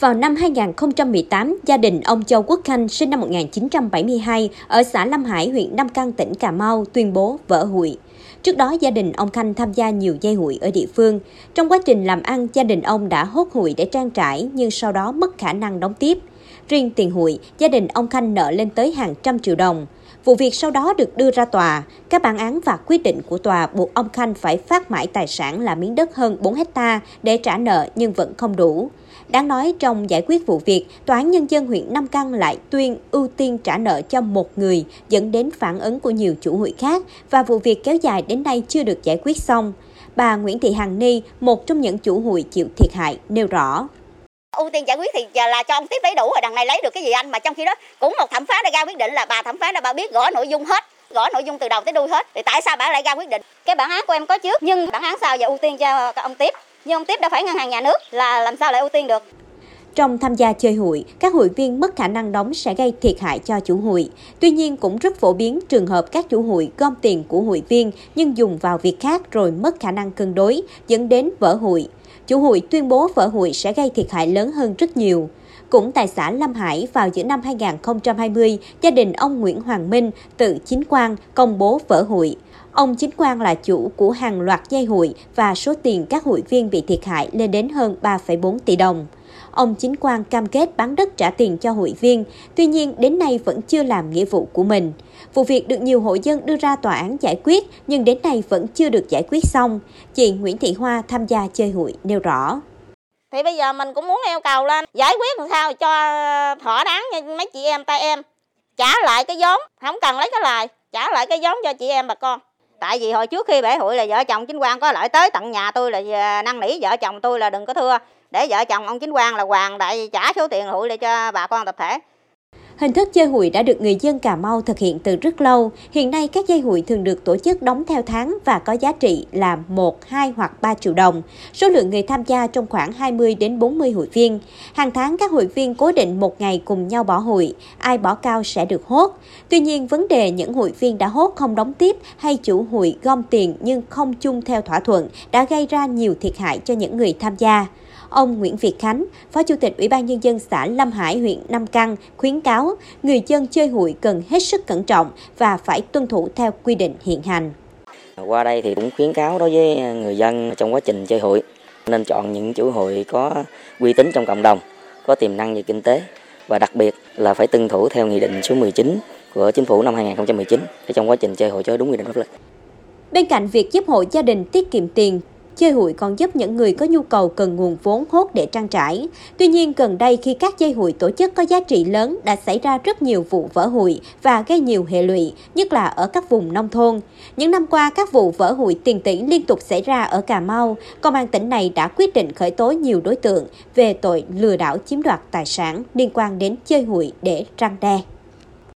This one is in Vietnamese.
Vào năm 2018, gia đình ông Châu Quốc Khanh sinh năm 1972 ở xã Lâm Hải, huyện Nam Căn, tỉnh Cà Mau tuyên bố vỡ hụi. Trước đó, gia đình ông Khanh tham gia nhiều dây hụi ở địa phương. Trong quá trình làm ăn, gia đình ông đã hốt hụi để trang trải, nhưng sau đó mất khả năng đóng tiếp. Riêng tiền hụi, gia đình ông Khanh nợ lên tới hàng trăm triệu đồng. Vụ việc sau đó được đưa ra tòa. Các bản án và quyết định của tòa buộc ông Khanh phải phát mãi tài sản là miếng đất hơn 4 hecta để trả nợ nhưng vẫn không đủ. Đáng nói trong giải quyết vụ việc, Tòa án Nhân dân huyện Nam Căn lại tuyên ưu tiên trả nợ cho một người, dẫn đến phản ứng của nhiều chủ hụi khác và vụ việc kéo dài đến nay chưa được giải quyết xong. Bà Nguyễn Thị Hằng Ni, một trong những chủ hụi chịu thiệt hại, nêu rõ ưu tiên giải quyết thì là cho ông tiếp lấy đủ rồi đằng này lấy được cái gì anh? Mà trong khi đó cũng một thẩm phán đã ra quyết định là bà thẩm phán là bà biết gõ nội dung hết gõ nội dung từ đầu tới đuôi hết. Thì tại sao bà lại ra quyết định? Cái bản án của em có trước nhưng bản án sao giờ ưu tiên cho ông tiếp? Nhưng ông tiếp đã phải ngân hàng nhà nước là làm sao lại ưu tiên được? Trong tham gia chơi hụi, các hụi viên mất khả năng đóng sẽ gây thiệt hại cho chủ hụi. Tuy nhiên cũng rất phổ biến trường hợp các chủ hụi gom tiền của hụi viên nhưng dùng vào việc khác rồi mất khả năng cân đối, dẫn đến vỡ hụi. Chủ hụi tuyên bố vỡ hụi sẽ gây thiệt hại lớn hơn rất nhiều. Cũng tại xã Lâm Hải vào giữa năm 2020, gia đình ông Nguyễn Hoàng Minh tự chính quan công bố vỡ hụi. Ông chính quan là chủ của hàng loạt dây hụi và số tiền các hụi viên bị thiệt hại lên đến hơn 3,4 tỷ đồng. Ông chính quan cam kết bán đất trả tiền cho hội viên, tuy nhiên đến nay vẫn chưa làm nghĩa vụ của mình. Vụ việc được nhiều hộ dân đưa ra tòa án giải quyết, nhưng đến nay vẫn chưa được giải quyết xong. Chị Nguyễn Thị Hoa tham gia chơi hụi nêu rõ. Thì bây giờ mình cũng muốn yêu cầu lên giải quyết làm sao cho thỏa đáng như mấy chị em tay em. Trả lại cái vốn, không cần lấy cái lời, trả lại cái vốn cho chị em bà con. Tại vì hồi trước khi bể hụi là vợ chồng chính quan có lợi tới tận nhà tôi là à, năn nỉ vợ chồng tôi là đừng có thưa. Để vợ chồng ông chính quan là hoàng đại trả số tiền hụi lại cho bà con tập thể. Hình thức chơi hụi đã được người dân Cà Mau thực hiện từ rất lâu. Hiện nay các dây hụi thường được tổ chức đóng theo tháng và có giá trị là 1, 2 hoặc 3 triệu đồng. Số lượng người tham gia trong khoảng 20 đến 40 hụi viên. Hàng tháng các hụi viên cố định một ngày cùng nhau bỏ hụi, ai bỏ cao sẽ được hốt. Tuy nhiên vấn đề những hụi viên đã hốt không đóng tiếp hay chủ hụi gom tiền nhưng không chung theo thỏa thuận đã gây ra nhiều thiệt hại cho những người tham gia. Ông Nguyễn Việt Khánh, Phó Chủ tịch Ủy ban Nhân dân xã Lâm Hải, huyện Nam Căn khuyến cáo người dân chơi hụi cần hết sức cẩn trọng và phải tuân thủ theo quy định hiện hành. Qua đây thì cũng khuyến cáo đối với người dân trong quá trình chơi hụi nên chọn những chủ hụi có uy tín trong cộng đồng, có tiềm năng về kinh tế và đặc biệt là phải tuân thủ theo nghị định số 19 của chính phủ năm 2019 để trong quá trình chơi hụi cho đúng quy định pháp luật. Bên cạnh việc giúp hộ gia đình tiết kiệm tiền, Chơi hụi còn giúp những người có nhu cầu cần nguồn vốn hốt để trang trải. Tuy nhiên, gần đây khi các dây hụi tổ chức có giá trị lớn đã xảy ra rất nhiều vụ vỡ hụi và gây nhiều hệ lụy, nhất là ở các vùng nông thôn. Những năm qua, các vụ vỡ hụi tiền tỷ liên tục xảy ra ở Cà Mau. Công an tỉnh này đã quyết định khởi tố nhiều đối tượng về tội lừa đảo chiếm đoạt tài sản liên quan đến chơi hụi để răng đe.